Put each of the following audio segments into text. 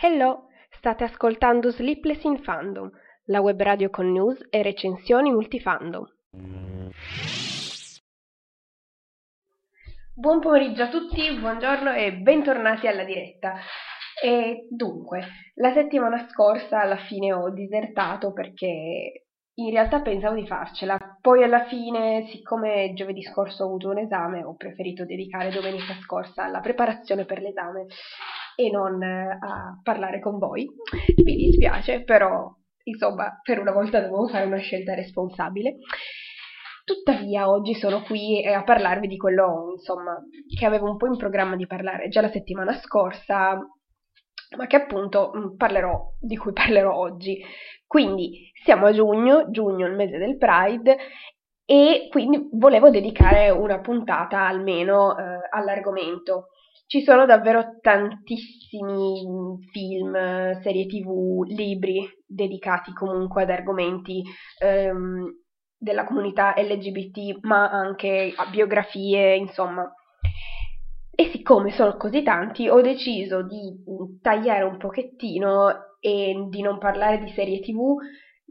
Hello, state ascoltando Sleepless in Fandom, la web radio con news e recensioni multifandom. Buon pomeriggio a tutti, buongiorno e bentornati alla diretta. E dunque, la settimana scorsa alla fine ho disertato perché in realtà pensavo di farcela, poi alla fine, siccome giovedì scorso ho avuto un esame, ho preferito dedicare domenica scorsa alla preparazione per l'esame e non eh, a parlare con voi. Mi dispiace, però insomma, per una volta dovevo fare una scelta responsabile. Tuttavia, oggi sono qui a parlarvi di quello, insomma, che avevo un po' in programma di parlare già la settimana scorsa, ma che appunto mm, parlerò, di cui parlerò oggi. Quindi siamo a giugno, giugno è il mese del Pride, e quindi volevo dedicare una puntata almeno eh, all'argomento. Ci sono davvero tantissimi film, serie tv, libri dedicati comunque ad argomenti ehm, della comunità LGBT, ma anche a biografie, insomma. E siccome sono così tanti, ho deciso di tagliare un pochettino e di non parlare di serie tv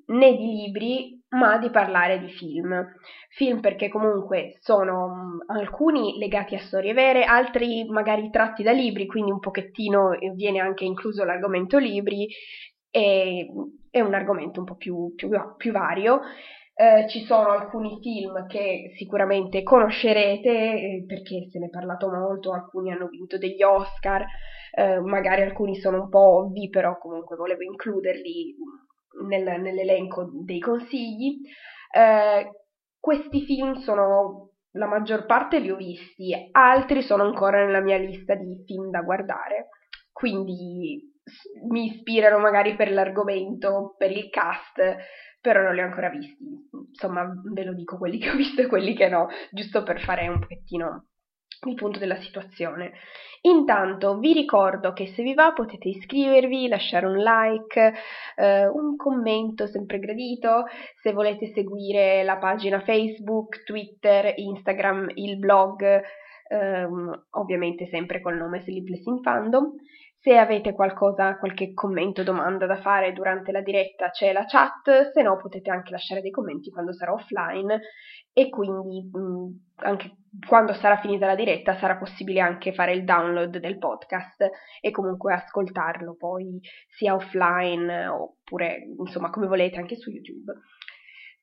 né di libri, ma di parlare di film. Film perché comunque sono mh, alcuni legati a storie vere, altri magari tratti da libri, quindi un pochettino viene anche incluso l'argomento libri, e è un argomento un po' più, più, più vario. Eh, ci sono alcuni film che sicuramente conoscerete eh, perché se ne è parlato molto, alcuni hanno vinto degli Oscar, eh, magari alcuni sono un po' ovvi, però comunque volevo includerli nel, nell'elenco dei consigli. Eh, questi film sono, la maggior parte li ho visti, altri sono ancora nella mia lista di film da guardare, quindi mi ispirano magari per l'argomento, per il cast, però non li ho ancora visti. Insomma, ve lo dico quelli che ho visto e quelli che no, giusto per fare un pochettino il punto della situazione. Intanto vi ricordo che se vi va potete iscrivervi, lasciare un like, eh, un commento sempre gradito, se volete seguire la pagina Facebook, Twitter, Instagram, il blog, ehm, ovviamente sempre col nome Sleepless in Fandom. Se avete qualcosa, qualche commento domanda da fare durante la diretta c'è la chat, se no potete anche lasciare dei commenti quando sarò offline e quindi mh, anche quando sarà finita la diretta sarà possibile anche fare il download del podcast e comunque ascoltarlo poi sia offline oppure insomma come volete anche su YouTube.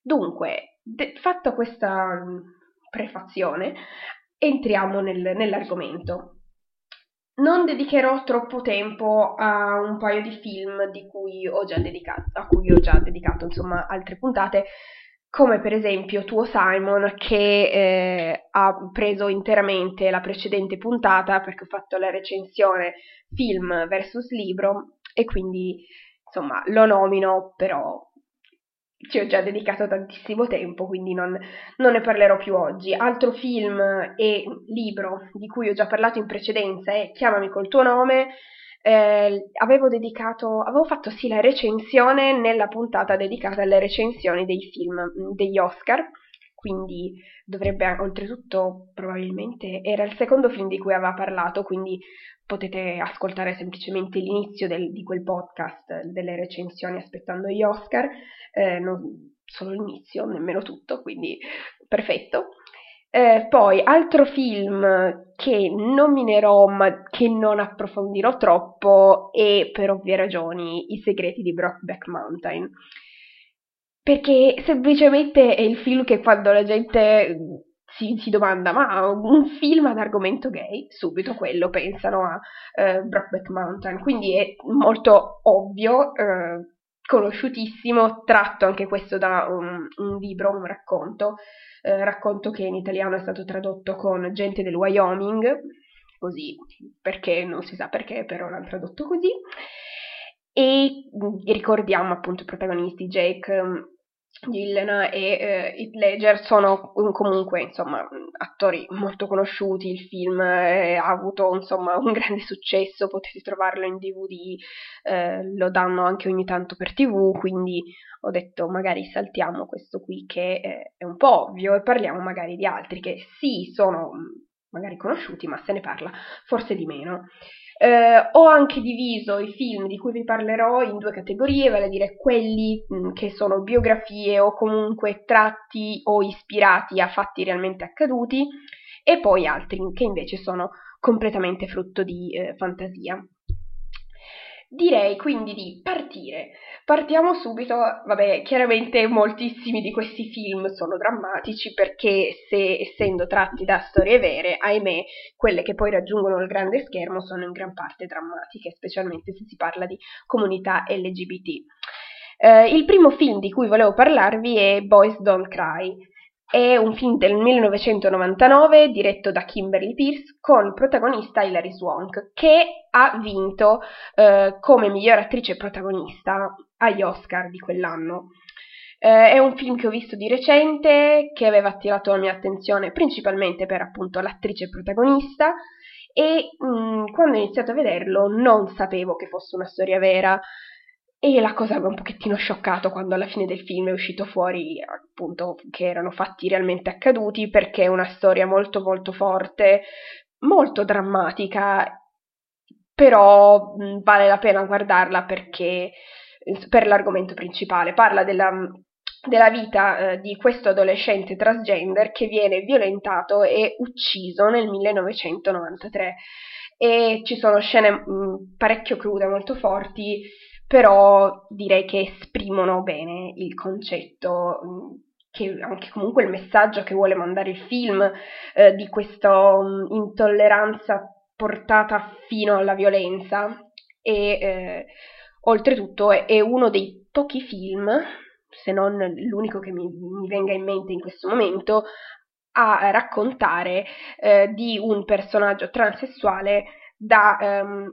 Dunque, de- fatta questa prefazione, entriamo nel, nell'argomento. Non dedicherò troppo tempo a un paio di film di cui ho già dedicato, a cui ho già dedicato insomma altre puntate, come per esempio Tuo Simon che eh, ha preso interamente la precedente puntata perché ho fatto la recensione film versus libro e quindi insomma lo nomino però ci ho già dedicato tantissimo tempo quindi non, non ne parlerò più oggi. Altro film e libro di cui ho già parlato in precedenza è Chiamami col tuo nome eh, avevo dedicato, avevo fatto sì la recensione nella puntata dedicata alle recensioni dei film degli Oscar, quindi dovrebbe oltretutto probabilmente era il secondo film di cui aveva parlato, quindi potete ascoltare semplicemente l'inizio del, di quel podcast delle recensioni aspettando gli Oscar, eh, non solo l'inizio, nemmeno tutto, quindi perfetto. Eh, poi, altro film che nominerò ma che non approfondirò troppo è per ovvie ragioni I segreti di Brockback Mountain. Perché semplicemente è il film che quando la gente si, si, domanda ma un film ad argomento gay, subito quello pensano a uh, Brockback Mountain, quindi è molto ovvio, uh, conosciutissimo, tratto anche questo da un, un libro, un racconto eh, racconto che in italiano è stato tradotto con Gente del Wyoming, così, perché non si sa perché, però l'hanno tradotto così. E ricordiamo appunto i protagonisti Jake, Gillen e eh, Heath Ledger sono comunque insomma attori molto conosciuti, il film eh, ha avuto insomma un grande successo, potete trovarlo in DVD, eh, lo danno anche ogni tanto per TV, quindi ho detto magari saltiamo questo qui che eh, è un po' ovvio e parliamo magari di altri che sì sono magari conosciuti ma se ne parla forse di meno. Eh, ho anche diviso i film di cui vi parlerò in due categorie, vale a dire quelli mh, che sono biografie o comunque tratti o ispirati a fatti realmente accaduti e poi altri che invece sono completamente frutto di eh, fantasia. Direi quindi di partire. Partiamo subito, vabbè, chiaramente moltissimi di questi film sono drammatici perché se essendo tratti da storie vere, ahimè, quelle che poi raggiungono il grande schermo sono in gran parte drammatiche, specialmente se si parla di comunità LGBT. Eh, il primo film di cui volevo parlarvi è Boys Don't Cry, è un film del 1999 diretto da Kimberly Pierce con protagonista Hilary Swank che ha vinto eh, come miglior attrice protagonista agli Oscar di quell'anno. Eh, è un film che ho visto di recente, che aveva attirato la mia attenzione principalmente per appunto l'attrice protagonista e mh, mm, quando ho iniziato a vederlo non sapevo che fosse una storia vera e la cosa mi ha un pochettino scioccato quando alla fine del film è uscito fuori appunto che erano fatti realmente accaduti perché è una storia molto molto forte, molto drammatica, però mh, vale la pena guardarla perché per l'argomento principale. Parla della, della vita eh, di questo adolescente transgender che viene violentato e ucciso nel 1993 e ci sono scene mh, parecchio crude, molto forti però direi che esprimono bene il concetto mm, che anche comunque il messaggio che vuole mandare il film eh, di questa intolleranza portata fino alla violenza. E eh, oltretutto è, è, uno dei pochi film, se non l'unico che mi, mi venga in mente in questo momento, a raccontare eh, di un personaggio transessuale da um,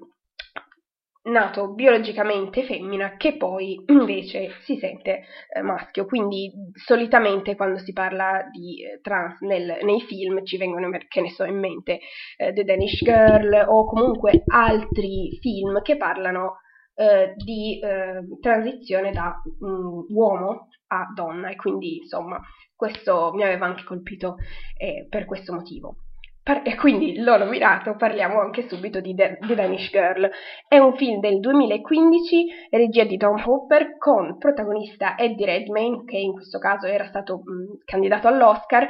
nato biologicamente femmina che poi invece si sente eh, maschio. Quindi solitamente quando si parla di eh, trans nel, nei film ci vengono, che ne so, in mente eh, The Danish Girl o comunque altri film che parlano eh, di eh, transizione da um, uomo a donna e quindi insomma questo mi aveva anche colpito eh, per questo motivo. E quindi l'ho nominato, parliamo anche subito di The, The Danish Girl. È un film del 2015, regia di Tom Hopper, con protagonista Eddie Redmayne, che in questo caso era stato mh, candidato all'Oscar,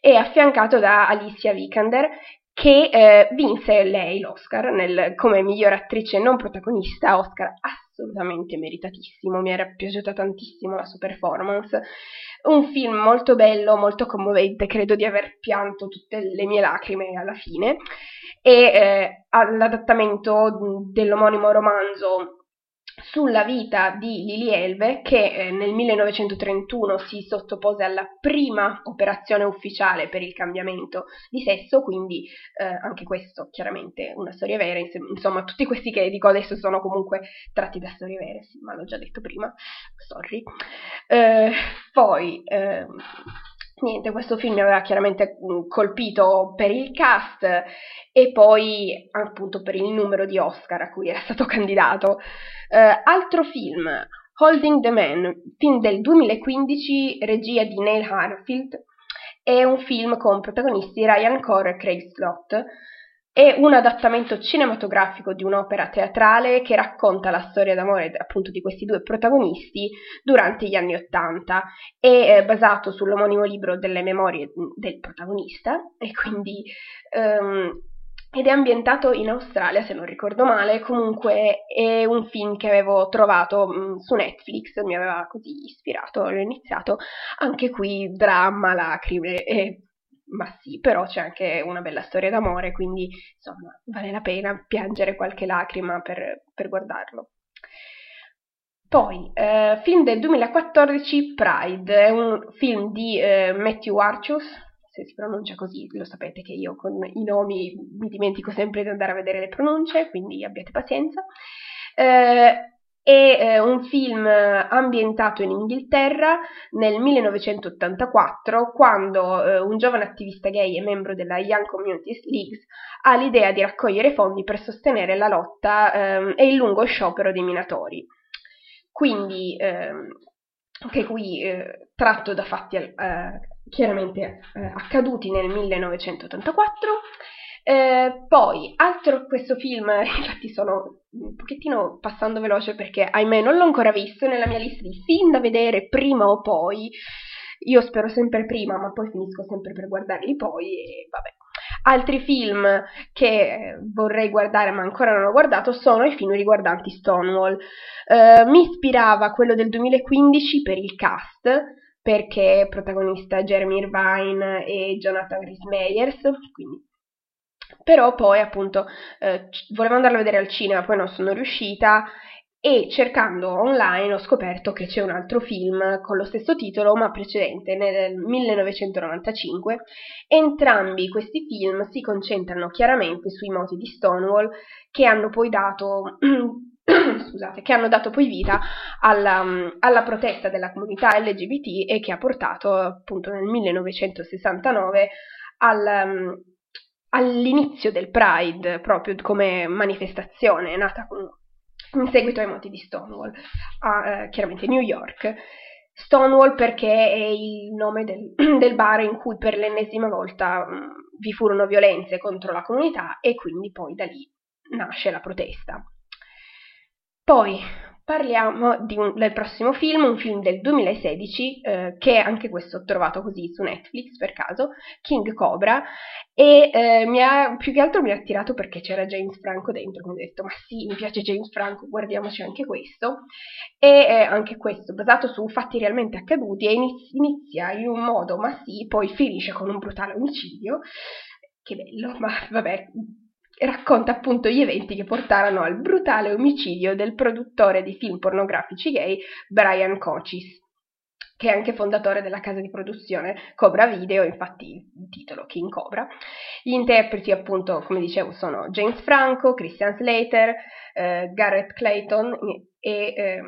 e affiancato da Alicia Vikander, che eh, vinse lei l'Oscar nel, come miglior attrice non protagonista, Oscar assolutamente meritatissimo, mi era piaciuta tantissimo la sua performance. Un film molto bello, molto commovente, credo di aver pianto tutte le mie lacrime alla fine. E eh, l'adattamento dell'omonimo romanzo sulla vita di Lily Elve che eh, nel 1931 si sottopose alla prima operazione ufficiale per il cambiamento di sesso, quindi eh, anche questo chiaramente una storia vera, insomma tutti questi che dico adesso sono comunque tratti da storie vere, sì, ma l'ho già detto prima, sorry. Eh, poi ehm, niente, questo film mi aveva chiaramente colpito per il cast e poi appunto per il numero di Oscar a cui era stato candidato. Uh, altro film, Holding the Man, film del 2015, regia di Neil Harfield, è un film con protagonisti Ryan Core e Craig Slott. È un adattamento cinematografico di un'opera teatrale che racconta la storia d'amore appunto di questi due protagonisti durante gli anni Ottanta. È eh, basato sull'omonimo libro delle memorie del protagonista e quindi um, ed è ambientato in Australia, se non ricordo male, comunque è un film che avevo trovato mh, mm, su Netflix, mi aveva così ispirato, l'ho iniziato, anche qui dramma, lacrime, eh, ma sì, però c'è anche una bella storia d'amore, quindi insomma vale la pena piangere qualche lacrima per, per guardarlo. Poi, eh, film del 2014, Pride, è un film di eh, Matthew Archus, se si pronuncia così, lo sapete che io con i nomi mi dimentico sempre di andare a vedere le pronunce, quindi abbiate pazienza. Eh, è eh, un film ambientato in Inghilterra nel 1984, quando eh, un giovane attivista gay e membro della Young Communities League ha l'idea di raccogliere fondi per sostenere la lotta ehm, e il lungo sciopero dei minatori. Quindi, ehm, anche qui eh, tratto da fatti eh, chiaramente eh, accaduti nel 1984. Eh, poi, altro questo film, infatti sono un pochettino passando veloce perché ahimè non l'ho ancora visto nella mia lista di film da vedere prima o poi. Io spero sempre prima, ma poi finisco sempre per guardarli poi e vabbè. Altri film che vorrei guardare ma ancora non ho guardato sono i film riguardanti Stonewall. Uh, mi ispirava quello del 2015 per il cast, perché protagonista Jeremy Irvine e Jonathan Rhys Meyers, quindi però poi appunto eh, volevo andarlo a vedere al cinema, poi non sono riuscita e cercando online ho scoperto che c'è un altro film con lo stesso titolo ma precedente nel 1995. Entrambi questi film si concentrano chiaramente sui moti di Stonewall che hanno poi dato scusate, che hanno dato poi vita alla, alla, protesta della comunità LGBT e che ha portato appunto nel 1969 al, all'inizio del Pride, proprio come manifestazione, nata con, in seguito ai moti di Stonewall, a eh, chiaramente New York. Stonewall perché è il nome del, del bar in cui per l'ennesima volta mh, vi furono violenze contro la comunità e quindi poi da lì nasce la protesta. Poi Parliamo un, del prossimo film, un film del 2016, eh, che anche questo ho trovato così su Netflix per caso, King Cobra, e eh, ha, più che altro mi ha attirato perché c'era James Franco dentro, mi ho detto ma sì, mi piace James Franco, guardiamoci anche questo, e eh, anche questo basato su fatti realmente accaduti e inizia in un modo ma sì, poi finisce con un brutale omicidio, che bello, ma vabbè, racconta appunto gli eventi che portarono al brutale omicidio del produttore di film pornografici gay Brian Cochis, che è anche fondatore della casa di produzione Cobra Video, infatti il titolo King Cobra. Gli interpreti appunto, come dicevo, sono James Franco, Christian Slater, eh, Garrett Clayton e eh,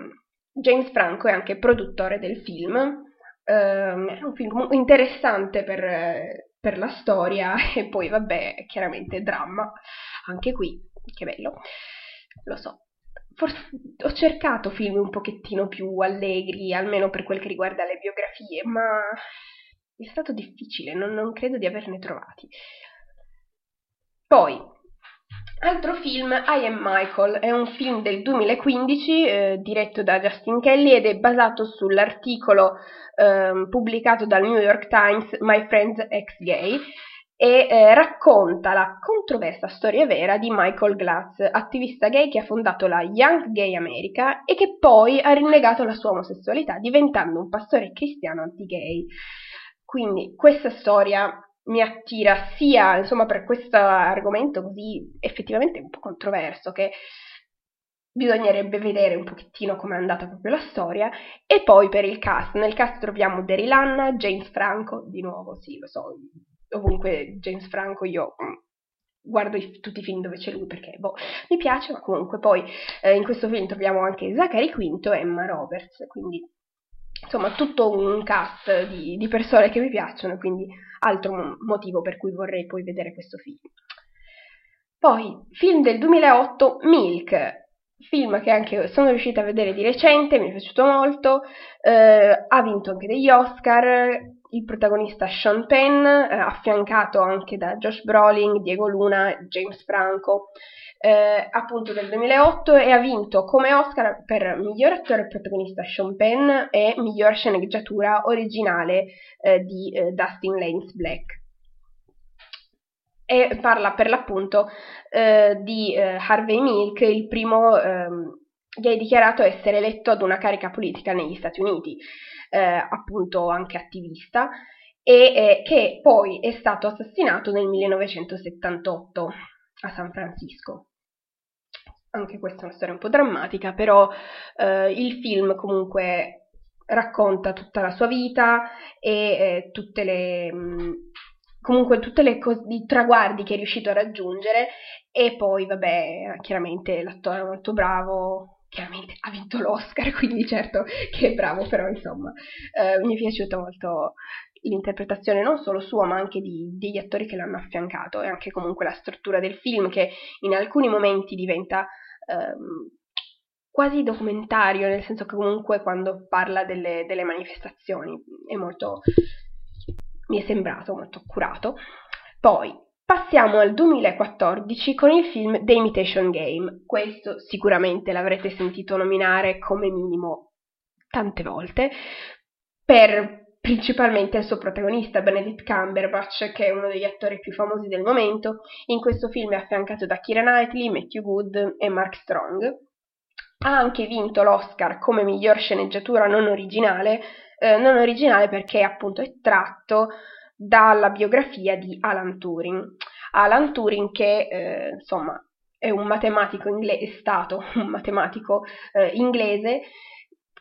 James Franco è anche produttore del film. Eh, è un film interessante per per la storia e poi vabbè, chiaramente dramma, anche qui, che bello, lo so. Forse ho cercato film un pochettino più allegri, almeno per quel che riguarda le biografie, ma è stato difficile, non, non credo di averne trovati. Poi, Altro film, I Am Michael, è un film del 2015 eh, diretto da Justin Kelly ed è basato sull'articolo eh, pubblicato dal New York Times My Friend's Ex-Gay e eh, racconta la controversa storia vera di Michael Glatz, attivista gay che ha fondato la Young Gay America e che poi ha rinnegato la sua omosessualità diventando un pastore cristiano anti-gay. Quindi questa storia mi attira sia insomma per questo argomento così effettivamente un po' controverso che bisognerebbe vedere un pochettino è andata proprio la storia e poi per il cast. Nel cast troviamo Daryl Anna, James Franco di nuovo sì lo so ovunque James Franco io mm, guardo i, tutti i film dove c'è lui perché boh, mi piace ma comunque poi eh, in questo film troviamo anche Zachary Quinto e Emma Roberts quindi insomma tutto un cast di, di persone che mi piacciono, quindi altro motivo per cui vorrei poi vedere questo film. Poi, film del 2008, Milk, film che anche sono riuscita a vedere di recente, mi è piaciuto molto, eh, ha vinto anche degli Oscar, il protagonista Sean Penn, eh, affiancato anche da Josh Brolin, Diego Luna, James Franco eh, appunto del 2008 e ha vinto come Oscar per miglior attore protagonista Sean Penn e miglior sceneggiatura originale eh, di eh, Dustin Lanes Black. E parla per l'appunto eh, di eh, Harvey Milk, il primo ehm, gay dichiarato essere eletto ad una carica politica negli Stati Uniti, eh, appunto anche attivista, e che poi è stato assassinato nel 1978 a San Francisco anche questa è una storia un po' drammatica, però eh, il film comunque racconta tutta la sua vita e eh, tutte le mh, mm, comunque tutti i traguardi che è riuscito a raggiungere e poi vabbè chiaramente l'attore è molto bravo chiaramente ha vinto l'Oscar, quindi certo che è bravo, però insomma eh, mi è piaciuta molto l'interpretazione non solo sua ma anche di, degli attori che l'hanno affiancato e anche comunque la struttura del film che in alcuni momenti diventa ehm, quasi documentario, nel senso che comunque quando parla delle, delle manifestazioni è molto, mi è sembrato molto accurato. Poi passiamo al 2014 con il film The Imitation Game. Questo sicuramente l'avrete sentito nominare come minimo tante volte per principalmente il suo protagonista Benedict Cumberbatch, che è uno degli attori più famosi del momento. In questo film è affiancato da Kira Knightley, Matthew Good e Mark Strong. Ha anche vinto l'Oscar come miglior sceneggiatura non originale, eh, non originale perché appunto è tratto dalla biografia di Alan Turing. Alan Turing che eh, insomma è un matematico inglese, è stato un matematico eh, inglese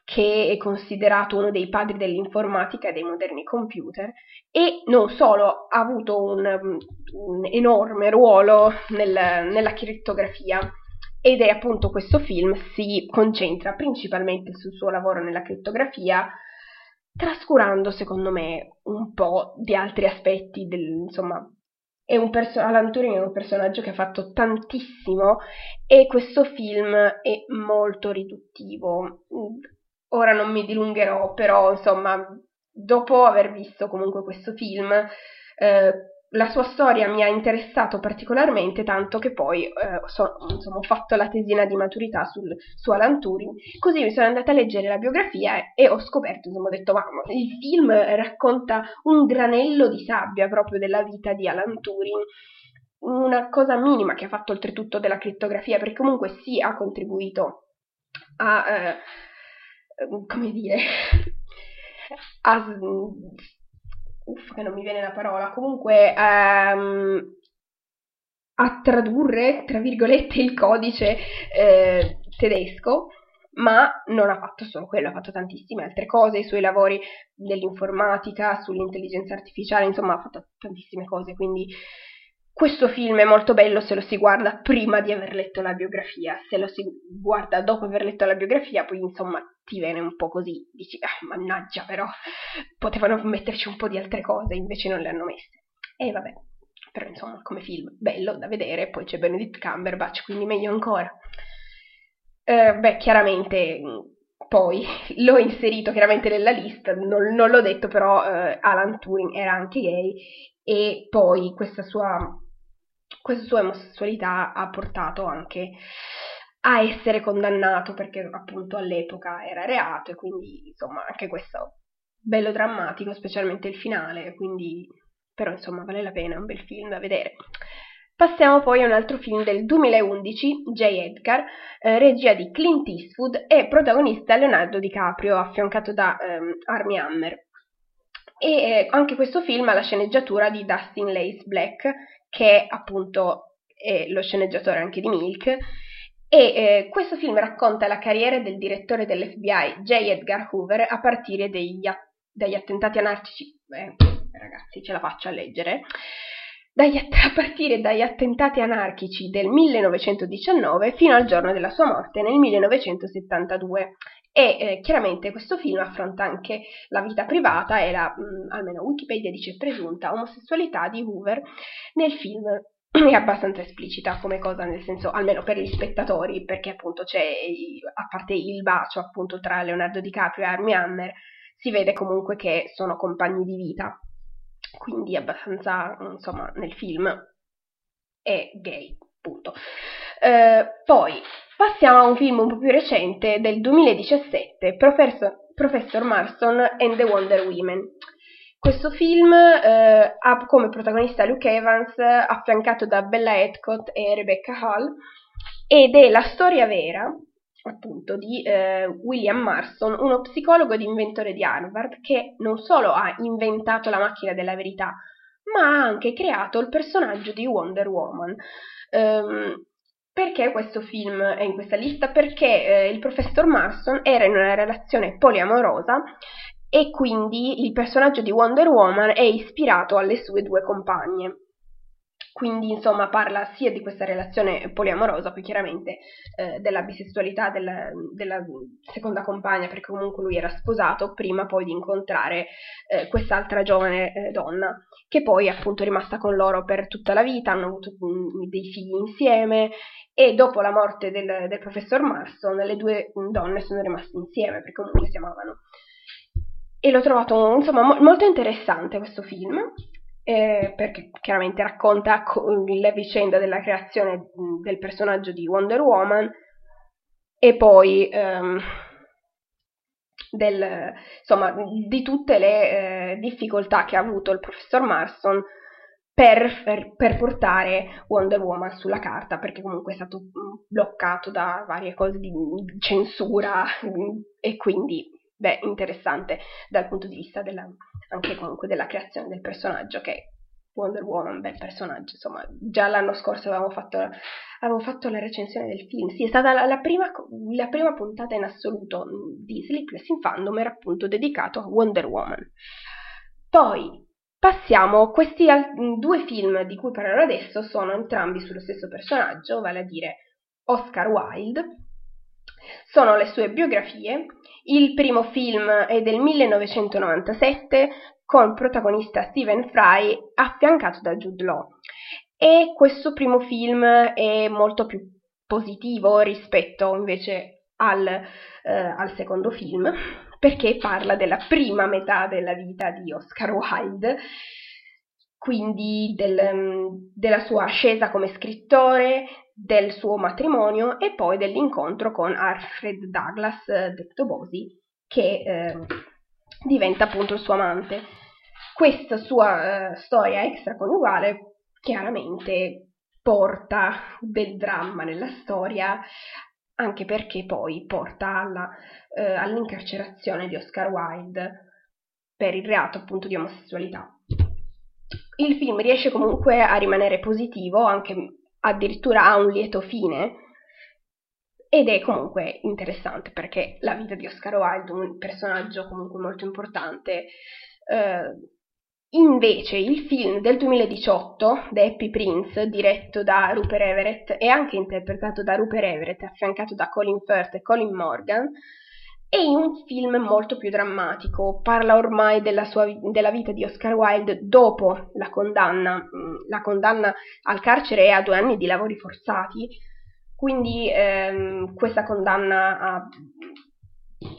che è considerato uno dei padri dell'informatica e dei moderni computer, e non solo ha avuto un, un enorme ruolo nel, nella crittografia, ed è appunto questo film si concentra principalmente sul suo lavoro nella crittografia, trascurando secondo me un po' di altri aspetti del, insomma, è un perso- Alan Turing è un personaggio che ha fatto tantissimo e questo film è molto riduttivo ora non mi dilungherò, però insomma, dopo aver visto comunque questo film, eh, la sua storia mi ha interessato particolarmente, tanto che poi eh, so, insomma, ho fatto la tesina di maturità sul, su Alan Turing, così mi sono andata a leggere la biografia e, ho scoperto, insomma, ho detto, ma il film racconta un granello di sabbia proprio della vita di Alan Turing, una cosa minima che ha fatto oltretutto della crittografia, perché comunque sì ha contribuito a... Eh, come dire, a, uff, che non mi viene la parola, comunque um, a tradurre, tra virgolette, il codice eh, tedesco, ma non ha fatto solo quello, ha fatto tantissime altre cose, i suoi lavori nell'informatica, sull'intelligenza artificiale, insomma ha fatto tantissime cose, quindi questo film è molto bello se lo si guarda prima di aver letto la biografia, se lo si guarda dopo aver letto la biografia, poi insomma ti viene un po' così, dici, ah, mannaggia però, potevano metterci un po' di altre cose, invece non le hanno messe. E vabbè, però insomma come film, bello da vedere, poi c'è Benedict Cumberbatch, quindi meglio ancora. Eh, beh, chiaramente poi l'ho inserito chiaramente nella lista, non, non l'ho detto, però eh, Alan Turing era anche gay e poi questa sua questa sua omosessualità ha portato anche a essere condannato perché appunto all'epoca era reato e quindi insomma anche questo bello drammatico, specialmente il finale, quindi però insomma vale la pena, è un bel film da vedere. Passiamo poi a un altro film del 2011, J. Edgar, eh, regia di Clint Eastwood e protagonista Leonardo DiCaprio, affiancato da ehm, Armie Hammer. E eh, anche questo film ha la sceneggiatura di Dustin Lace Black, che appunto è lo sceneggiatore anche di Milk, e eh, questo film racconta la carriera del direttore dell'FBI J. Edgar Hoover a partire degli, dagli attentati anarchici. Eh, ragazzi, ce la faccio a leggere. Dagli, a partire dagli attentati anarchici del 1919 fino al giorno della sua morte nel 1972. E eh, chiaramente questo film affronta anche la vita privata e la, mh, mm, almeno Wikipedia dice presunta, omosessualità di Hoover nel film. È abbastanza esplicita come cosa, nel senso, almeno per gli spettatori, perché appunto c'è, a parte il bacio appunto tra Leonardo DiCaprio e Armie Hammer, si vede comunque che sono compagni di vita, quindi abbastanza, insomma, nel film è gay, punto. Eh, poi passiamo a un film un po' più recente del 2017, Professor, Professor Marston and the Wonder Women. Questo film eh, ha come protagonista Luke Evans, affiancato da Bella Edcott e Rebecca Hall, ed è la storia vera, appunto, di eh, William Marston, uno psicologo ed inventore di Harvard, che non solo ha inventato la macchina della verità, ma ha anche creato il personaggio di Wonder Woman. Um, perché questo film è in questa lista? Perché eh, il professor Marston era in una relazione poliamorosa e quindi il personaggio di Wonder Woman è ispirato alle sue due compagne. Quindi insomma parla sia di questa relazione poliamorosa, poi chiaramente eh, della bisessualità della, della, seconda compagna, perché comunque lui era sposato prima poi di incontrare eh, quest'altra giovane eh, donna, che poi è appunto rimasta con loro per tutta la vita, hanno avuto um, dei figli insieme e dopo la morte del, del professor Marston le due donne sono rimaste insieme perché comunque si amavano. E l'ho trovato insomma mo- molto interessante questo film eh, perché chiaramente racconta la vicenda della creazione del personaggio di Wonder Woman e poi ehm, del, insomma, di tutte le eh, difficoltà che ha avuto il professor Marston per, per, per, portare Wonder Woman sulla carta, perché comunque è stato bloccato da varie cose di censura e quindi beh, interessante dal punto di vista della, anche comunque della creazione del personaggio che Wonder Woman, bel personaggio, insomma, già l'anno scorso avevamo fatto, avevo fatto la recensione del film, sì, è stata la, la, prima, la prima, puntata in assoluto di Sleepless in Fandom, era appunto dedicato a Wonder Woman. Poi passiamo, questi due film di cui parlerò adesso sono entrambi sullo stesso personaggio, vale a dire Oscar Wilde, sono le sue biografie. Il primo film è del 1997 con protagonista Stephen Fry affiancato da Jude Law. E questo primo film è molto più positivo rispetto invece al, eh, al secondo film, perché parla della prima metà della vita di Oscar Wilde, quindi del, della sua ascesa come scrittore, del suo matrimonio e poi dell'incontro con Alfred Douglas eh, detto Bosi, che eh, diventa appunto il suo amante. Questa sua eh, storia extraconiugale chiaramente porta del dramma nella storia, anche perché poi porta alla, eh, all'incarcerazione di Oscar Wilde per il reato appunto di omosessualità. Il film riesce comunque a rimanere positivo, anche addirittura ha un lieto fine, ed è comunque interessante perché la vita di Oscar Wilde, un personaggio comunque molto importante, eh, invece il film del 2018, The Happy Prince, diretto da Rupert Everett e anche interpretato da Rupert Everett, affiancato da Colin Firth e Colin Morgan, è un film molto più drammatico, parla ormai della, sua, della vita di Oscar Wilde dopo la condanna, mm, la condanna al carcere e a due anni di lavori forzati, quindi ehm, questa condanna ha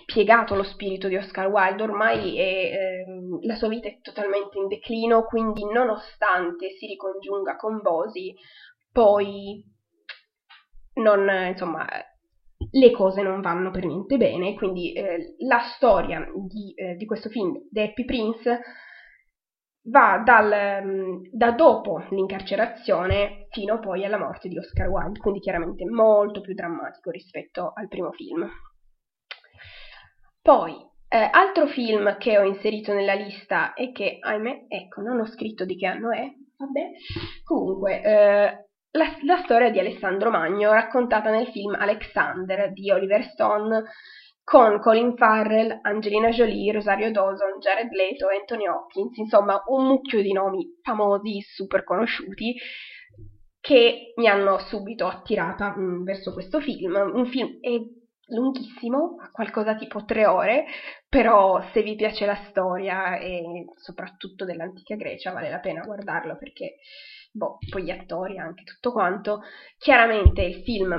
piegato lo spirito di Oscar Wilde, ormai è, ehm, la sua vita è totalmente in declino, quindi nonostante si ricongiunga con Bosi, poi non, insomma, le cose non vanno per niente bene, quindi eh, la storia di, eh, di, questo film, The Happy Prince, va dal, mm, da dopo l'incarcerazione fino poi alla morte di Oscar Wilde, quindi chiaramente molto più drammatico rispetto al primo film. Poi, eh, altro film che ho inserito nella lista e che, ahimè, ecco, non ho scritto di che anno è, vabbè, comunque, eh, la, la, storia di Alessandro Magno raccontata nel film Alexander di Oliver Stone con Colin Farrell, Angelina Jolie, Rosario Dawson, Jared Leto, Anthony Hopkins, insomma un mucchio di nomi famosi, super conosciuti, che mi hanno subito attirata mh, mm, verso questo film. Un film è lunghissimo, ha qualcosa tipo tre ore, però se vi piace la storia e soprattutto dell'antica Grecia vale la pena guardarlo perché boh, poi gli attori anche tutto quanto. Chiaramente il film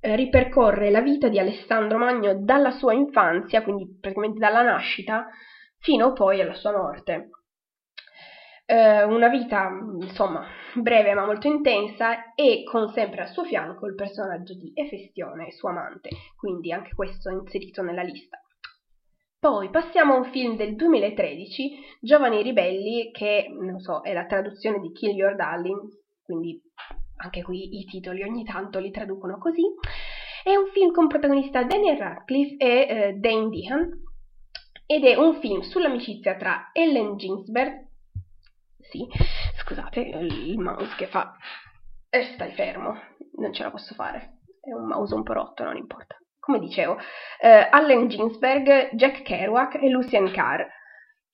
eh, ripercorre la vita di Alessandro Magno dalla sua infanzia, quindi praticamente dalla nascita, fino poi alla sua morte. Eh, una vita, insomma, breve ma molto intensa e con sempre al suo fianco il personaggio di Efestione, suo amante, quindi anche questo inserito nella lista. Poi passiamo a un film del 2013, Giovani Ribelli, che non so, è la traduzione di Kill Your Darling, quindi anche qui i titoli ogni tanto li traducono così. È un film con protagonista Daniel Radcliffe e eh, Dane Dehan ed è un film sull'amicizia tra Ellen Ginsberg, sì, scusate, il mouse che fa, eh, stai fermo, non ce la posso fare, è un mouse un po' rotto, non importa. Come dicevo, eh, Allen Ginsberg, Jack Kerouac e Lucien Carr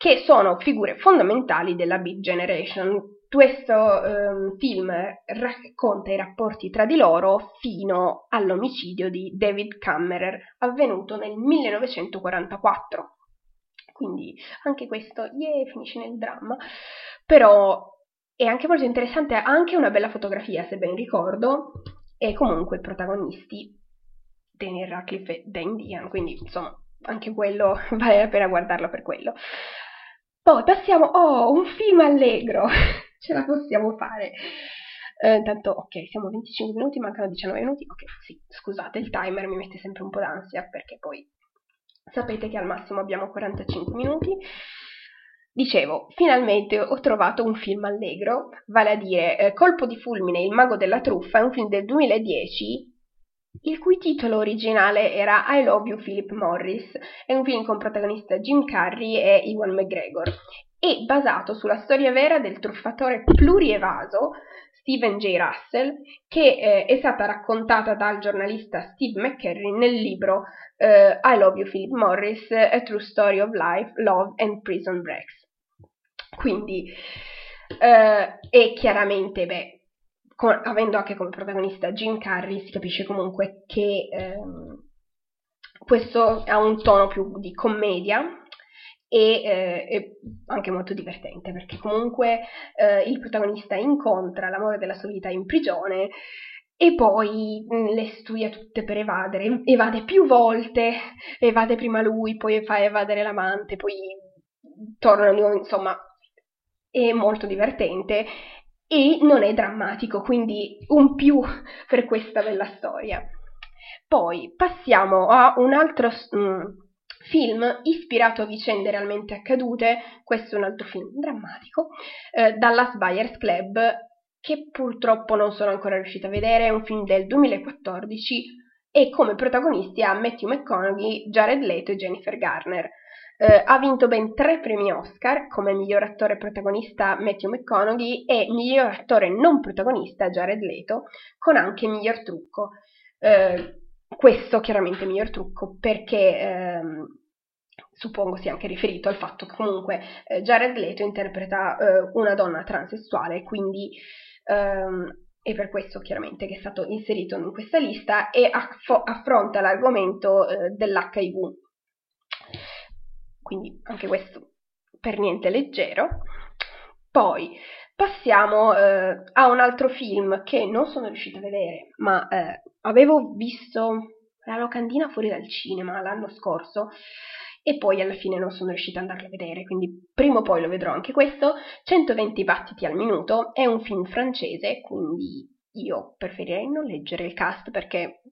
che sono figure fondamentali della Big Generation. Questo um, film racconta i rapporti tra di loro fino all'omicidio di David Kammerer avvenuto nel 1944. Quindi anche questo, yeah, finisce nel dramma. Però è anche molto interessante, ha anche una bella fotografia, se ben ricordo, e comunque i protagonisti Daniel Radcliffe e Dan Dean, quindi insomma anche quello vale la pena guardarlo per quello. Poi passiamo, oh, un film allegro, ce la possiamo fare. Eh, intanto, ok, siamo a 25 minuti, mancano 19 minuti. Ok, sì, scusate, il timer mi mette sempre un po' d'ansia perché poi sapete che al massimo abbiamo 45 minuti. Dicevo, finalmente ho trovato un film allegro, vale a dire eh, Colpo di fulmine, il mago della truffa, è un film del 2010 il cui titolo originale era I Love You Philip Morris, è un film con protagonista Jim Carrey e Ewan McGregor, e basato sulla storia vera del truffatore plurievaso Stephen J. Russell, che eh, è stata raccontata dal giornalista Steve McCurry nel libro eh, I Love You Philip Morris, A True Story of Life, Love and Prison Breaks. Quindi, eh, e chiaramente, beh, con, avendo anche come protagonista Jim Carrey, si capisce comunque che ehm, questo ha un tono più di commedia e eh, anche molto divertente perché comunque eh, il protagonista incontra l'amore della sua vita in prigione e poi mm, le studia tutte per evadere, evade più volte, evade prima lui, poi fa evadere l'amante, poi torna di nuovo, insomma è molto divertente e non è drammatico, quindi un più per questa bella storia. Poi passiamo a un altro mm, film ispirato a vicende realmente accadute, questo è un altro film drammatico, eh, Dallas Buyers Club, che purtroppo non sono ancora riuscita a vedere, è un film del 2014 e come protagonisti ha Matthew McConaughey, Jared Leto e Jennifer Garner. Eh, ha vinto ben tre premi Oscar come miglior attore protagonista Matthew McConaughey e miglior attore non protagonista Jared Leto, con anche miglior trucco. Eh, questo chiaramente miglior trucco perché ehm, suppongo sia anche riferito al fatto che comunque eh, Jared Leto interpreta eh, una donna transessuale, quindi ehm, è per questo chiaramente che è stato inserito in questa lista e aff- affronta l'argomento eh, dell'HIV quindi anche questo per niente leggero. Poi passiamo eh, a un altro film che non sono riuscita a vedere, ma eh, avevo visto la locandina fuori dal cinema l'anno scorso e poi alla fine non sono riuscita ad andarlo a vedere, quindi prima o poi lo vedrò anche questo. 120 battiti al minuto è un film francese, quindi io preferirei non leggere il cast perché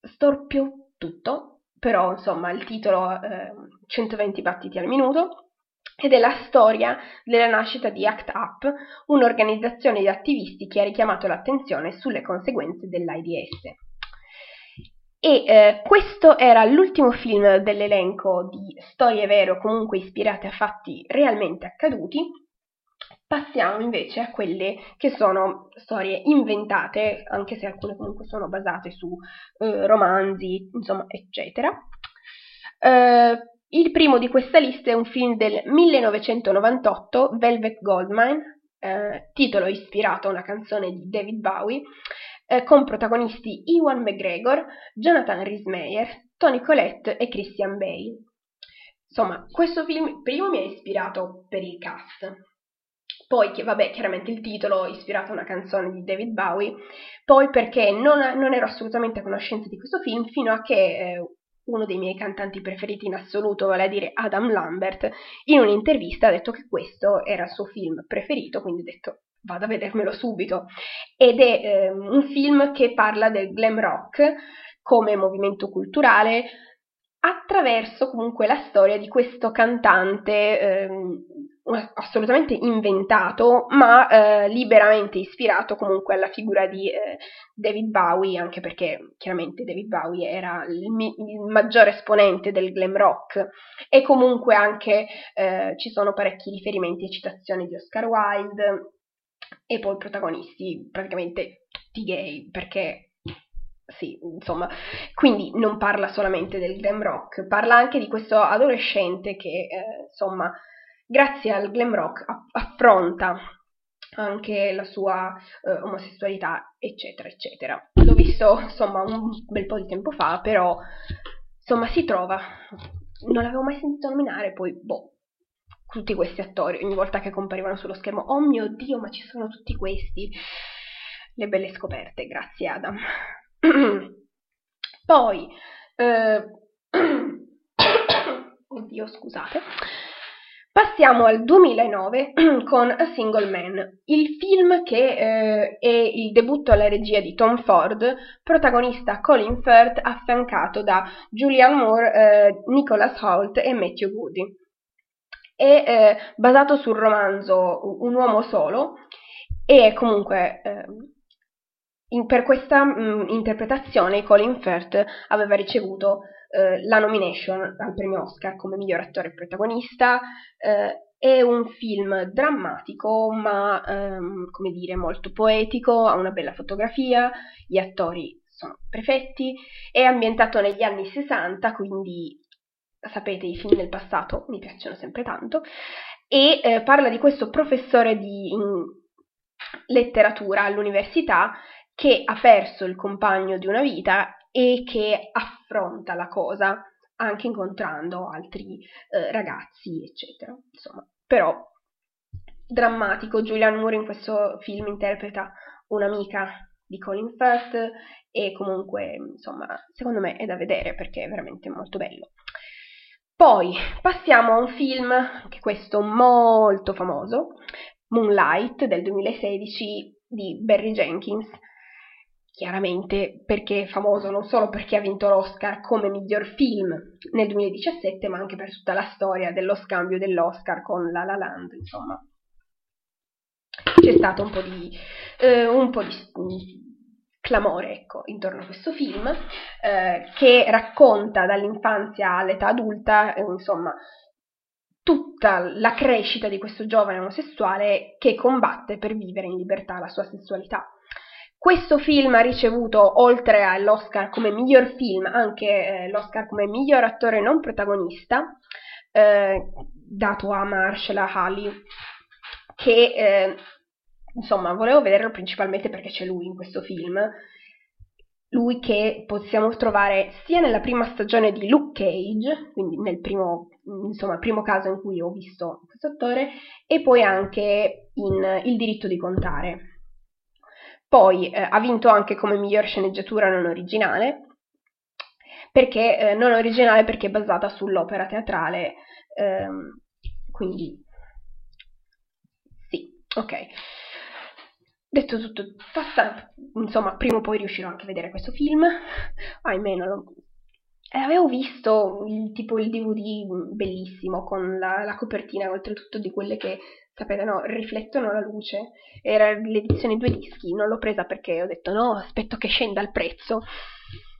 storpio tutto però insomma il titolo eh, 120 battiti al minuto ed è la storia della nascita di ACT UP, un'organizzazione di attivisti che ha richiamato l'attenzione sulle conseguenze dell'AIDS. E eh, questo era l'ultimo film dell'elenco di storie vere o comunque ispirate a fatti realmente accaduti Passiamo invece a quelle che sono storie inventate, anche se alcune comunque sono basate su eh, romanzi, insomma, eccetera. Eh, il primo di questa lista è un film del 1998, Velvet Goldmine, eh, titolo ispirato a una canzone di David Bowie, eh, con protagonisti Ewan McGregor, Jonathan Rhys-Meyer, Tony Collette e Christian Bale. Insomma, questo film primo mi ha ispirato per il cast, poi, che, vabbè, chiaramente il titolo ispirato a una canzone di David Bowie, poi perché non, non ero assolutamente a conoscenza di questo film fino a che eh, uno dei miei cantanti preferiti in assoluto, vale a dire Adam Lambert, in un'intervista ha detto che questo era il suo film preferito, quindi ho detto vado a vedermelo subito. Ed è eh, un film che parla del glam rock come movimento culturale attraverso comunque la storia di questo cantante eh, assolutamente inventato, ma eh, liberamente ispirato comunque alla figura di eh, David Bowie, anche perché chiaramente David Bowie era il, mi- il maggiore esponente del glam rock. E comunque anche eh, ci sono parecchi riferimenti e citazioni di Oscar Wilde e poi protagonisti praticamente tutti gay, perché sì, insomma, quindi non parla solamente del glam rock, parla anche di questo adolescente che, eh, insomma, grazie al glam rock affronta anche la sua eh, omosessualità, eccetera, eccetera. L'ho visto, insomma, un bel po' di tempo fa, però, insomma, si trova. Non l'avevo mai sentito nominare, poi, boh, tutti questi attori, ogni volta che comparivano sullo schermo, oh mio Dio, ma ci sono tutti questi. Le belle scoperte, grazie Adam. Poi, eh, oddio, scusate. Passiamo al 2009 con A Single Man, il film che eh, è il debutto alla regia di Tom Ford, protagonista Colin Firth affiancato da Julianne Moore, eh, Nicholas Holt e Matthew Goody. È eh, basato sul romanzo Un uomo solo e comunque eh, in, per questa mh, interpretazione Colin Firth aveva ricevuto eh, la nomination al premio Oscar come miglior attore protagonista. Eh, è un film drammatico, ma ehm, come dire, molto poetico, ha una bella fotografia, gli attori sono perfetti, è ambientato negli anni 60, quindi sapete i film del passato mi piacciono sempre tanto, e eh, parla di questo professore di letteratura all'università che ha perso il compagno di una vita e che affronta la cosa anche incontrando altri eh, ragazzi, eccetera. Insomma, però drammatico. Julianne Moore in questo film interpreta un'amica di Colin Firth e comunque, insomma, secondo me è da vedere perché è veramente molto bello. Poi passiamo a un film, anche questo molto famoso, Moonlight del 2016 di Barry Jenkins, chiaramente perché è famoso non solo perché ha vinto l'Oscar come miglior film nel 2017, ma anche per tutta la storia dello scambio dell'Oscar con La La Land, insomma. C'è stato un po' di, eh, un po di clamore ecco, intorno a questo film eh, che racconta dall'infanzia all'età adulta, eh, insomma, tutta la crescita di questo giovane omosessuale che combatte per vivere in libertà la sua sessualità. Questo film ha ricevuto, oltre all'Oscar come miglior film, anche eh, l'Oscar come miglior attore non protagonista, eh, dato a Marshall Halley, che eh, insomma volevo vederlo principalmente perché c'è lui in questo film. Lui che possiamo trovare sia nella prima stagione di Luke Cage, quindi nel primo, insomma, primo caso in cui ho visto questo attore, e poi anche in Il diritto di contare, poi eh, ha vinto anche come miglior sceneggiatura non originale, perché eh, non originale perché è basata sull'opera teatrale, ehm, quindi sì, ok. Detto tutto, basta, insomma, prima o poi riuscirò anche a vedere questo film, ahimè non lo... Eh, avevo visto il, tipo il DVD bellissimo con la, la copertina oltretutto di quelle che sapete, no, riflettono la luce. Era l'edizione due dischi, non l'ho presa perché ho detto no, aspetto che scenda il prezzo.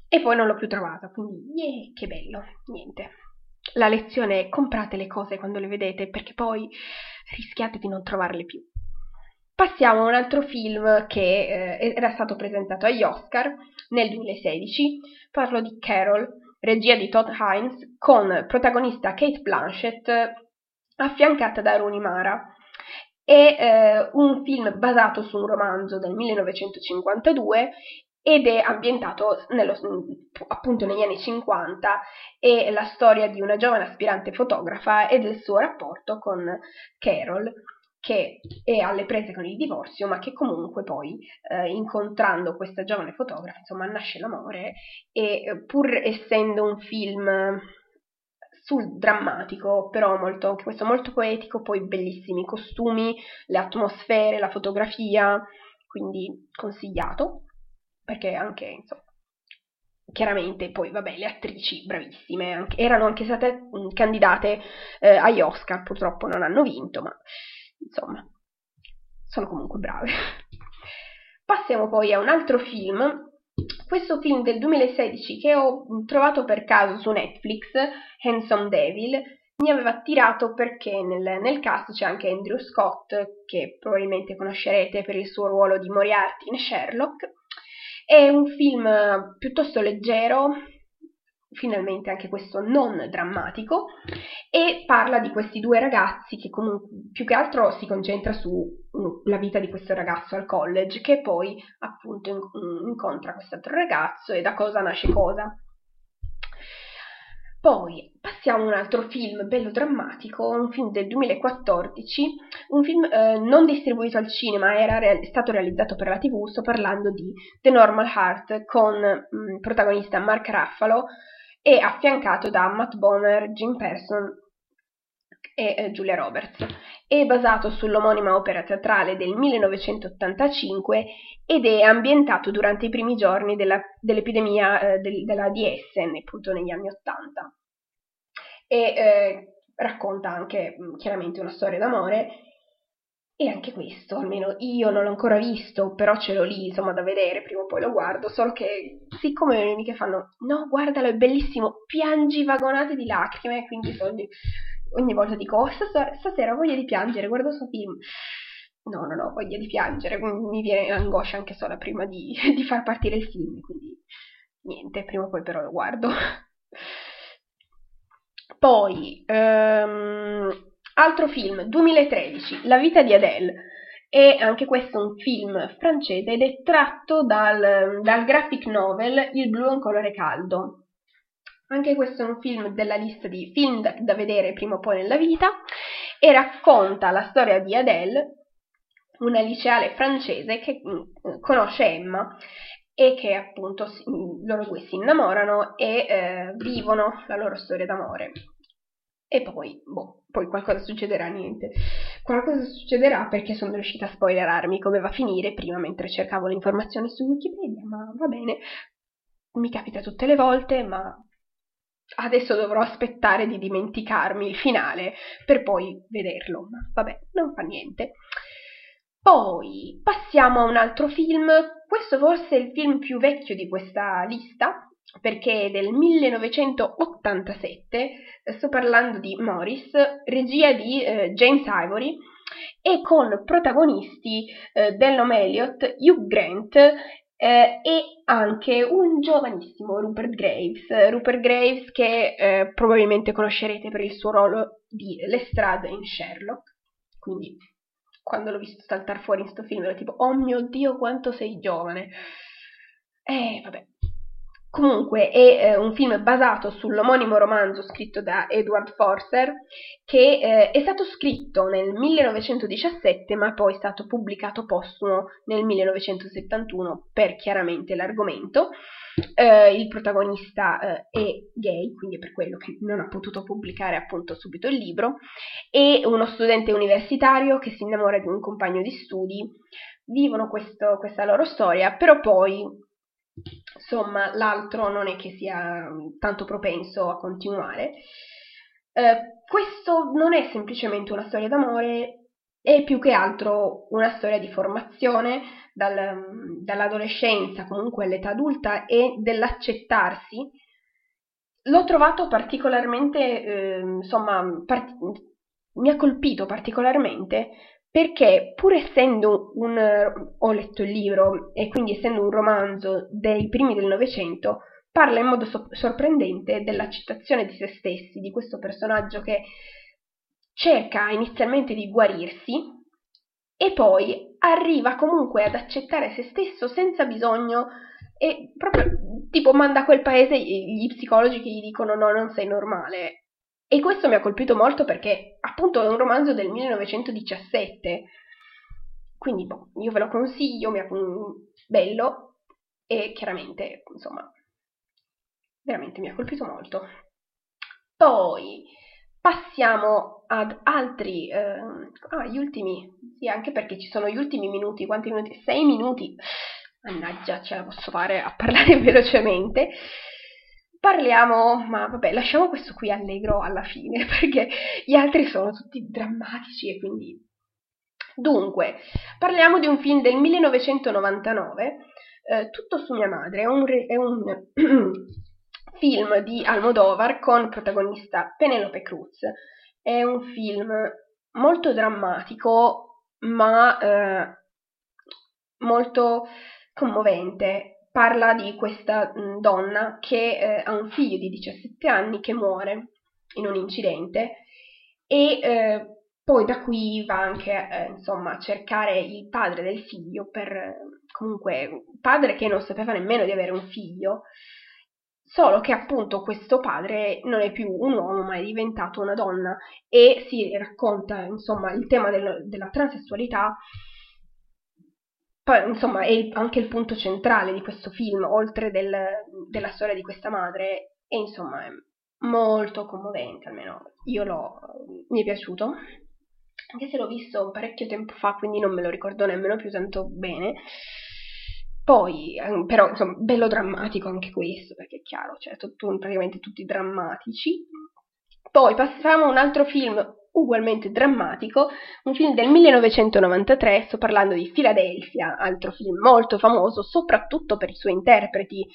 E poi non l'ho più trovata, quindi yeah, che bello, niente. La lezione è comprate le cose quando le vedete perché poi rischiate di non trovarle più. Passiamo a un altro film che eh, era stato presentato agli Oscar nel 2016. Parlo di Carol, regia di Todd Hines, con protagonista Kate Blanchett affiancata da Rooney Mara. È eh, un film basato su un romanzo del 1952 ed è ambientato nello, appunto negli anni 50 è la storia di una giovane aspirante fotografa e del suo rapporto con Carol che è alle prese con il divorzio ma che comunque poi eh, incontrando questa giovane fotografa insomma nasce l'amore e pur essendo un film sul drammatico, però molto, questo molto poetico, poi bellissimi costumi, le atmosfere, la fotografia, quindi consigliato, perché anche, insomma, chiaramente poi, vabbè, le attrici bravissime, anche, erano anche state mh, candidate eh, agli Oscar, purtroppo non hanno vinto, ma insomma, sono comunque brave. Passiamo poi a un altro film questo film del 2016 che ho trovato per caso su Netflix, Handsome Devil, mi aveva attirato perché nel, nel, cast c'è anche Andrew Scott, che probabilmente conoscerete per il suo ruolo di Moriarty in Sherlock, È un film piuttosto leggero, finalmente anche questo non drammatico, e parla di questi due ragazzi che comunque più che altro si concentra sulla vita di questo ragazzo al college, che poi appunto incontra quest'altro ragazzo e da cosa nasce cosa. Poi passiamo a un altro film bello drammatico, un film del 2014, un film eh, non distribuito al cinema, era re- stato realizzato per la TV, sto parlando di The Normal Heart con mh, mm, protagonista Mark Ruffalo e affiancato da Matt Bomer, Jim Person e eh, Julia Roberts. È basato sull'omonima opera teatrale del 1985 ed è ambientato durante i primi giorni della, dell'epidemia eh, del, della DSN, appunto negli anni Ottanta. E eh, racconta anche chiaramente una storia d'amore e anche questo, almeno io non l'ho ancora visto, però ce l'ho lì, insomma, da vedere, prima o poi lo guardo, solo che siccome le mie amiche fanno, no, guardalo, è bellissimo, piangi vagonate di lacrime, quindi ogni, ogni volta dico, oh, stasera, ho voglia di piangere, guardo questo film. No, non ho voglia di piangere, mi viene angoscia anche sola prima di, di far partire il film, quindi niente, prima o poi però lo guardo. Poi, um, Altro film, 2013, La vita di Adele. E anche questo è un film francese ed è tratto dal, dal graphic novel Il blu è un colore caldo. Anche questo è un film della lista di film da, da vedere prima o poi nella vita e racconta la storia di Adele, una liceale francese che mm, conosce Emma e che appunto loro due si innamorano e eh, vivono la loro storia d'amore. E poi, boh, poi qualcosa succederà, niente. Qualcosa succederà perché sono riuscita a spoilerarmi come va a finire prima mentre cercavo le informazioni su Wikipedia, ma va bene. Mi capita tutte le volte, ma adesso dovrò aspettare di dimenticarmi il finale per poi vederlo. Ma vabbè, non fa niente. Poi passiamo a un altro film. Questo forse è il film più vecchio di questa lista, perché è del 1987, sto parlando di Morris, regia di eh, James Ivory e con protagonisti eh, Delnom Elliott, Hugh Grant eh, e anche un giovanissimo Rupert Graves, Rupert Graves che eh, probabilmente conoscerete per il suo ruolo di Lestrade in Sherlock, quindi quando l'ho visto saltare fuori in questo film ero tipo oh mio dio quanto sei giovane e vabbè Comunque è eh, un film basato sull'omonimo romanzo scritto da Edward Forster che eh, è stato scritto nel 1917 ma poi è stato pubblicato postumo nel 1971 per chiaramente l'argomento. Eh, il protagonista eh, è gay, quindi è per quello che non ha potuto pubblicare appunto subito il libro, e uno studente universitario che si innamora di un compagno di studi, vivono questo, questa loro storia, però poi insomma l'altro non è che sia mm, tanto propenso a continuare. Eh, questo non è semplicemente una storia d'amore, è più che altro una storia di formazione dal, mm, dall'adolescenza comunque all'età adulta e dell'accettarsi. L'ho trovato particolarmente, eh, insomma, part- mi ha colpito particolarmente perché pur essendo un ho letto il libro e quindi essendo un romanzo dei primi del Novecento, parla in modo so- sorprendente dell'accettazione di se stessi, di questo personaggio che cerca inizialmente di guarirsi e poi arriva comunque ad accettare se stesso senza bisogno e proprio tipo manda a quel paese gli psicologi che gli dicono no, non sei normale e questo mi ha colpito molto perché appunto è un romanzo del 1917, quindi boh, io ve lo consiglio, mi ha, bello e chiaramente, insomma, veramente mi ha colpito molto. Poi passiamo ad altri, eh, ah, gli ultimi, sì, anche perché ci sono gli ultimi minuti, quanti minuti? Sei minuti, mannaggia, ce la posso fare a parlare velocemente. Parliamo, ma vabbè, lasciamo questo qui allegro alla fine, perché gli altri sono tutti drammatici e quindi... Dunque, parliamo di un film del 1999, eh, Tutto su mia madre, è un, è un film di Almodovar con protagonista Penelope Cruz. È un film molto drammatico, ma eh, molto commovente parla di questa mh, donna che eh, ha un figlio di 17 anni che muore in un incidente e eh, poi da qui va anche eh, insomma a cercare il padre del figlio per comunque padre che non sapeva nemmeno di avere un figlio solo che appunto questo padre non è più un uomo ma è diventato una donna e si racconta insomma il tema del, della transessualità poi insomma è anche il punto centrale di questo film oltre del, della storia di questa madre e insomma è molto commovente almeno io l'ho mi è piaciuto anche se l'ho visto parecchio tempo fa quindi non me lo ricordo nemmeno più tanto bene poi, ehm, però, insomma, bello drammatico anche questo, perché è chiaro, cioè, tutto, praticamente tutti drammatici. Poi passiamo a un altro film ugualmente drammatico, un film del 1993, sto parlando di Philadelphia, altro film molto famoso, soprattutto per i suoi interpreti,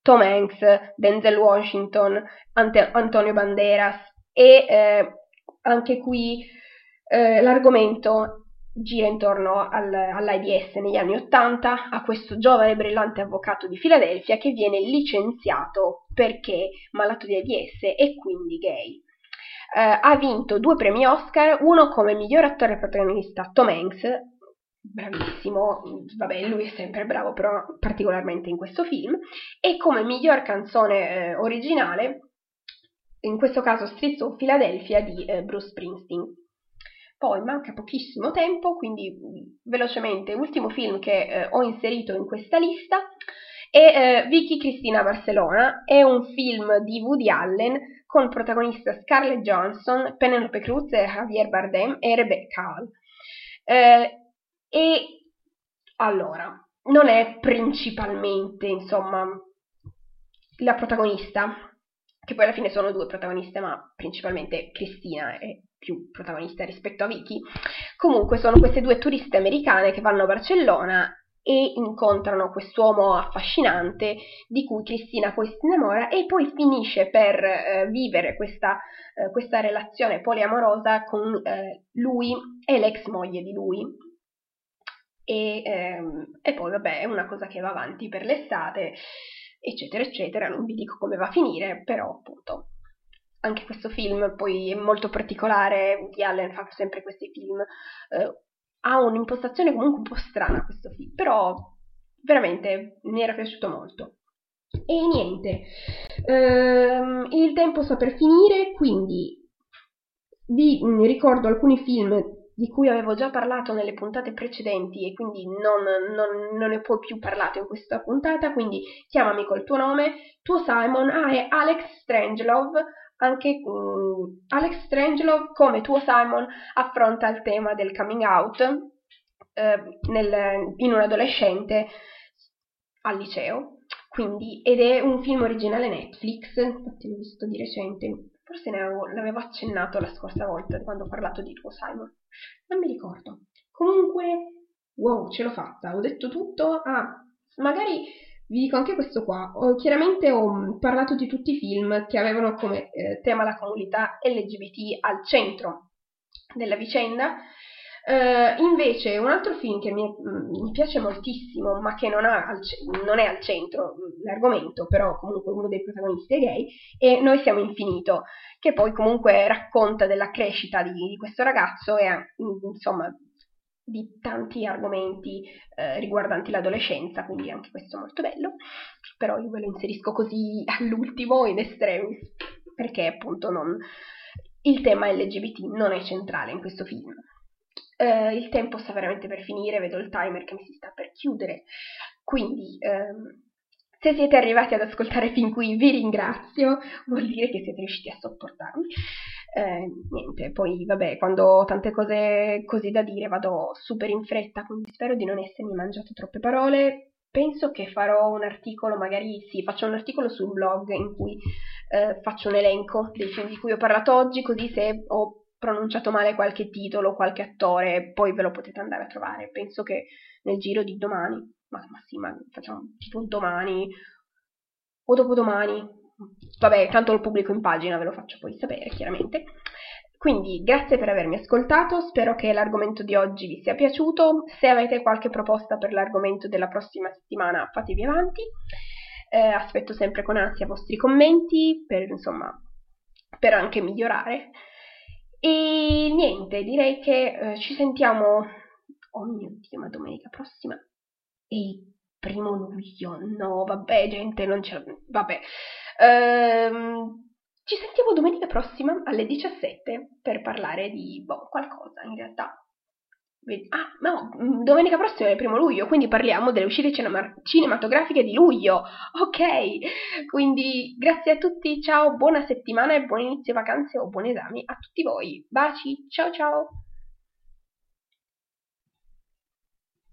Tom Hanks, Denzel Washington, Ante- Antonio Banderas, e eh, anche qui eh, l'argomento gira intorno al, all'AIDS negli anni Ottanta, a questo giovane brillante avvocato di Filadelfia che viene licenziato perché malato di AIDS e quindi gay. Uh, ha vinto due premi Oscar, uno come miglior attore protagonista Tom Hanks, bravissimo, vabbè lui è sempre bravo però particolarmente in questo film, e come miglior canzone eh, originale, in questo caso Streets of Philadelphia di eh, Bruce Springsteen. Poi manca pochissimo tempo, quindi mm, velocemente, ultimo film che eh, ho inserito in questa lista è eh, Vicky Cristina Barcelona, è un film di Woody Allen con protagonista Scarlett Johansson, Penelope Cruz, Javier Bardem e Rebecca Hall. Eh, e allora, non è principalmente, insomma, la protagonista, che poi alla fine sono due protagoniste, ma principalmente Cristina è più protagonista rispetto a Vicky. Comunque sono queste due turiste americane che vanno a Barcellona e incontrano quest'uomo affascinante di cui Cristina poi si innamora e poi finisce per eh, vivere questa, eh, questa, relazione poliamorosa con eh, lui e l'ex moglie di lui. E, ehm, e poi vabbè è una cosa che va avanti per l'estate eccetera eccetera non vi dico come va a finire però appunto anche questo film poi è molto particolare, Woody Allen fa sempre questi film, eh, ha un'impostazione comunque un po' strana questo film, però veramente mi era piaciuto molto. E niente, ehm, il tempo sta per finire, quindi vi ricordo alcuni film di cui avevo già parlato nelle puntate precedenti e quindi non, non, non, ne puoi più parlato in questa puntata, quindi chiamami col tuo nome, tuo Simon, ah, è Alex Strangelove, anche um, Alex Strangelove, come tuo Simon, affronta il tema del coming out eh, nel, in un adolescente al liceo. Quindi, ed è un film originale Netflix, infatti l'ho visto di recente, forse ne avevo, l'avevo accennato la scorsa volta quando ho parlato di tuo Simon, non mi ricordo. Comunque, wow, ce l'ho fatta, ho detto tutto. Ah, magari vi dico anche questo qua. Ho, chiaramente ho mm, parlato di tutti i film che avevano come eh, tema la comunità LGBT al centro della vicenda. Uh, invece un altro film che mi, mm, mi piace moltissimo, ma che non, al, non, è al centro mm, l'argomento, però comunque uno dei protagonisti è gay, è Noi siamo infinito, che poi comunque racconta della crescita di, di questo ragazzo e insomma di tanti argomenti eh, riguardanti l'adolescenza, quindi anche questo molto bello, però io ve lo inserisco così all'ultimo in estremis, perché appunto non, il tema LGBT non è centrale in questo film. Eh, il tempo sta veramente per finire, vedo il timer che mi si sta per chiudere, quindi ehm, se siete arrivati ad ascoltare fin qui vi ringrazio, vuol dire che siete riusciti a sopportarmi. Eh, niente, poi vabbè, quando ho tante cose così da dire vado super in fretta, quindi spero di non essermi mangiato troppe parole. Penso che farò un articolo, magari sì, faccio un articolo sul blog in cui eh, faccio un elenco dei film di cui ho parlato oggi, così se ho pronunciato male qualche titolo, qualche attore, poi ve lo potete andare a trovare. Penso che nel giro di domani, ma, ma sì, ma facciamo tipo domani. O dopodomani, Vabbè, tanto lo pubblico in pagina, ve lo faccio poi sapere chiaramente. Quindi grazie per avermi ascoltato, spero che l'argomento di oggi vi sia piaciuto, se avete qualche proposta per l'argomento della prossima settimana fatevi avanti, eh, aspetto sempre con ansia i vostri commenti per insomma per anche migliorare. E niente, direi che eh, ci sentiamo, oh mio Dio, ma domenica prossima il primo luglio, no vabbè gente, non c'è, vabbè. Ehm, ci sentiamo domenica prossima alle 17 per parlare di boh, qualcosa in realtà. Ah, no, domenica prossima è il primo luglio, quindi parliamo delle uscite cinema- cinematografiche di luglio. Ok, quindi grazie a tutti, ciao, buona settimana e buon inizio vacanze o buoni esami a tutti voi. Baci, ciao ciao!